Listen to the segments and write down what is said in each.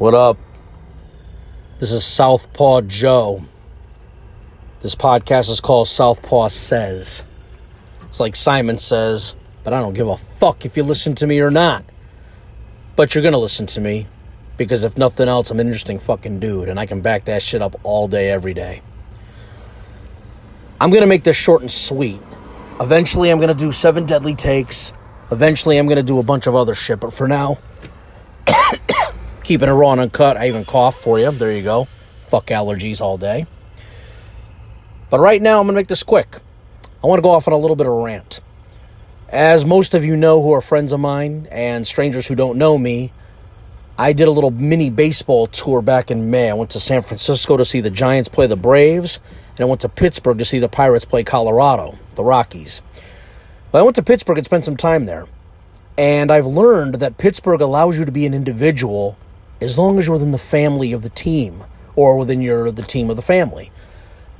What up? This is Southpaw Joe. This podcast is called Southpaw Says. It's like Simon says, but I don't give a fuck if you listen to me or not. But you're gonna listen to me because if nothing else, I'm an interesting fucking dude and I can back that shit up all day, every day. I'm gonna make this short and sweet. Eventually, I'm gonna do seven deadly takes. Eventually, I'm gonna do a bunch of other shit, but for now, keeping it raw and uncut. I even cough for you. There you go. Fuck allergies all day. But right now, I'm going to make this quick. I want to go off on a little bit of a rant. As most of you know who are friends of mine and strangers who don't know me, I did a little mini baseball tour back in May. I went to San Francisco to see the Giants play the Braves, and I went to Pittsburgh to see the Pirates play Colorado, the Rockies. Well, I went to Pittsburgh and spent some time there. And I've learned that Pittsburgh allows you to be an individual as long as you're within the family of the team or within your the team of the family.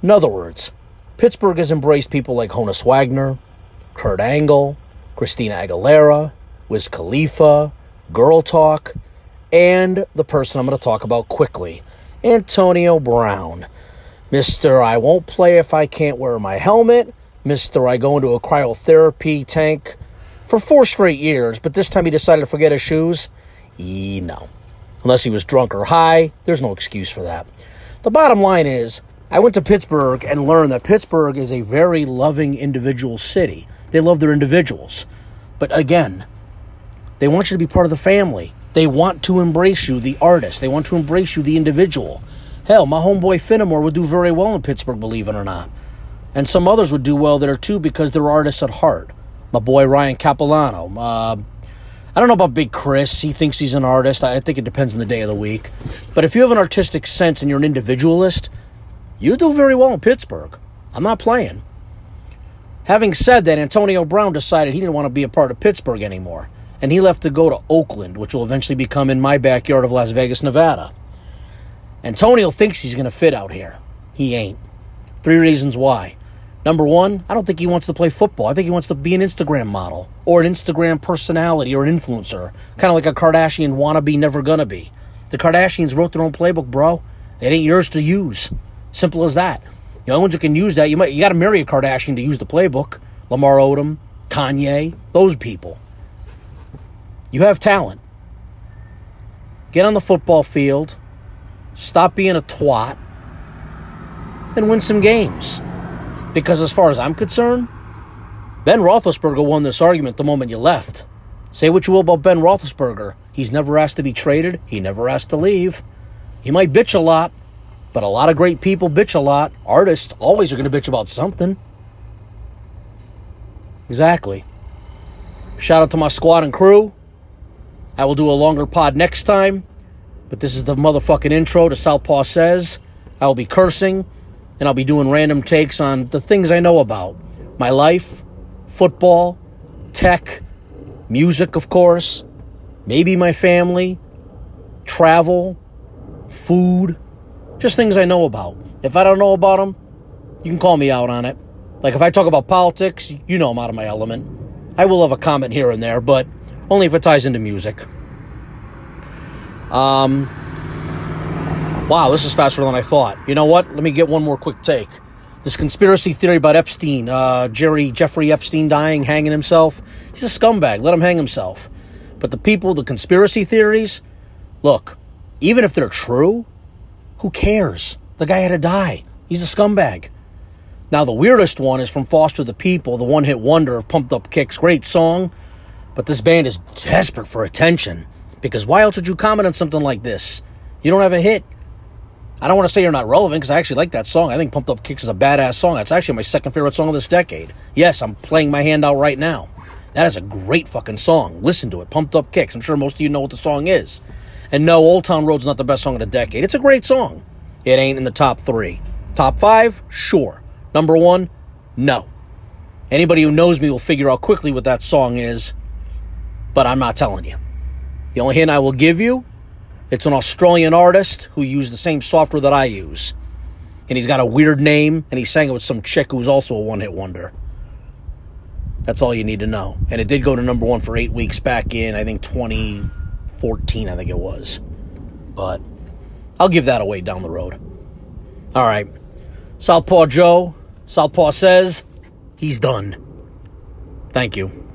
In other words, Pittsburgh has embraced people like Honus Wagner, Kurt Angle, Christina Aguilera, Wiz Khalifa, Girl Talk, and the person I'm going to talk about quickly, Antonio Brown. Mr. I won't play if I can't wear my helmet. Mr. I go into a cryotherapy tank for four straight years, but this time he decided to forget his shoes. E no. Unless he was drunk or high, there's no excuse for that. The bottom line is, I went to Pittsburgh and learned that Pittsburgh is a very loving individual city. They love their individuals. But again, they want you to be part of the family. They want to embrace you, the artist. They want to embrace you, the individual. Hell, my homeboy Finnemore would do very well in Pittsburgh, believe it or not. And some others would do well there too because they're artists at heart. My boy Ryan Capilano, uh, I don't know about Big Chris. He thinks he's an artist. I think it depends on the day of the week. But if you have an artistic sense and you're an individualist, you do very well in Pittsburgh. I'm not playing. Having said that, Antonio Brown decided he didn't want to be a part of Pittsburgh anymore. And he left to go to Oakland, which will eventually become in my backyard of Las Vegas, Nevada. Antonio thinks he's going to fit out here. He ain't. Three reasons why. Number one, I don't think he wants to play football. I think he wants to be an Instagram model or an Instagram personality or an influencer. Kind of like a Kardashian wannabe, never gonna be. The Kardashians wrote their own playbook, bro. It ain't yours to use. Simple as that. The only ones who can use that, you might you gotta marry a Kardashian to use the playbook. Lamar Odom, Kanye, those people. You have talent. Get on the football field, stop being a twat, and win some games. Because as far as I'm concerned, Ben Roethlisberger won this argument the moment you left. Say what you will about Ben Roethlisberger. He's never asked to be traded. He never asked to leave. He might bitch a lot, but a lot of great people bitch a lot. Artists always are going to bitch about something. Exactly. Shout out to my squad and crew. I will do a longer pod next time, but this is the motherfucking intro to Southpaw Says. I will be cursing and I'll be doing random takes on the things I know about my life, football, tech, music, of course, maybe my family, travel, food, just things I know about. If I don't know about them, you can call me out on it. Like if I talk about politics, you know I'm out of my element. I will have a comment here and there, but only if it ties into music. Um, Wow, this is faster than I thought. You know what? Let me get one more quick take. This conspiracy theory about Epstein, uh, Jerry Jeffrey Epstein dying, hanging himself. He's a scumbag. Let him hang himself. But the people, the conspiracy theories, look, even if they're true, who cares? The guy had to die. He's a scumbag. Now, the weirdest one is from Foster the People, the one hit wonder of Pumped Up Kicks. Great song, but this band is desperate for attention. Because why else would you comment on something like this? You don't have a hit. I don't want to say you're not relevant because I actually like that song. I think Pumped Up Kicks is a badass song. That's actually my second favorite song of this decade. Yes, I'm playing my hand out right now. That is a great fucking song. Listen to it. Pumped Up Kicks. I'm sure most of you know what the song is. And no, Old Town Road's not the best song of the decade. It's a great song. It ain't in the top three. Top five? Sure. Number one? No. Anybody who knows me will figure out quickly what that song is, but I'm not telling you. The only hint I will give you it's an Australian artist who used the same software that I use. And he's got a weird name, and he sang it with some chick who's also a one hit wonder. That's all you need to know. And it did go to number one for eight weeks back in, I think, 2014, I think it was. but I'll give that away down the road. All right. Southpaw Joe, Southpaw says he's done. Thank you.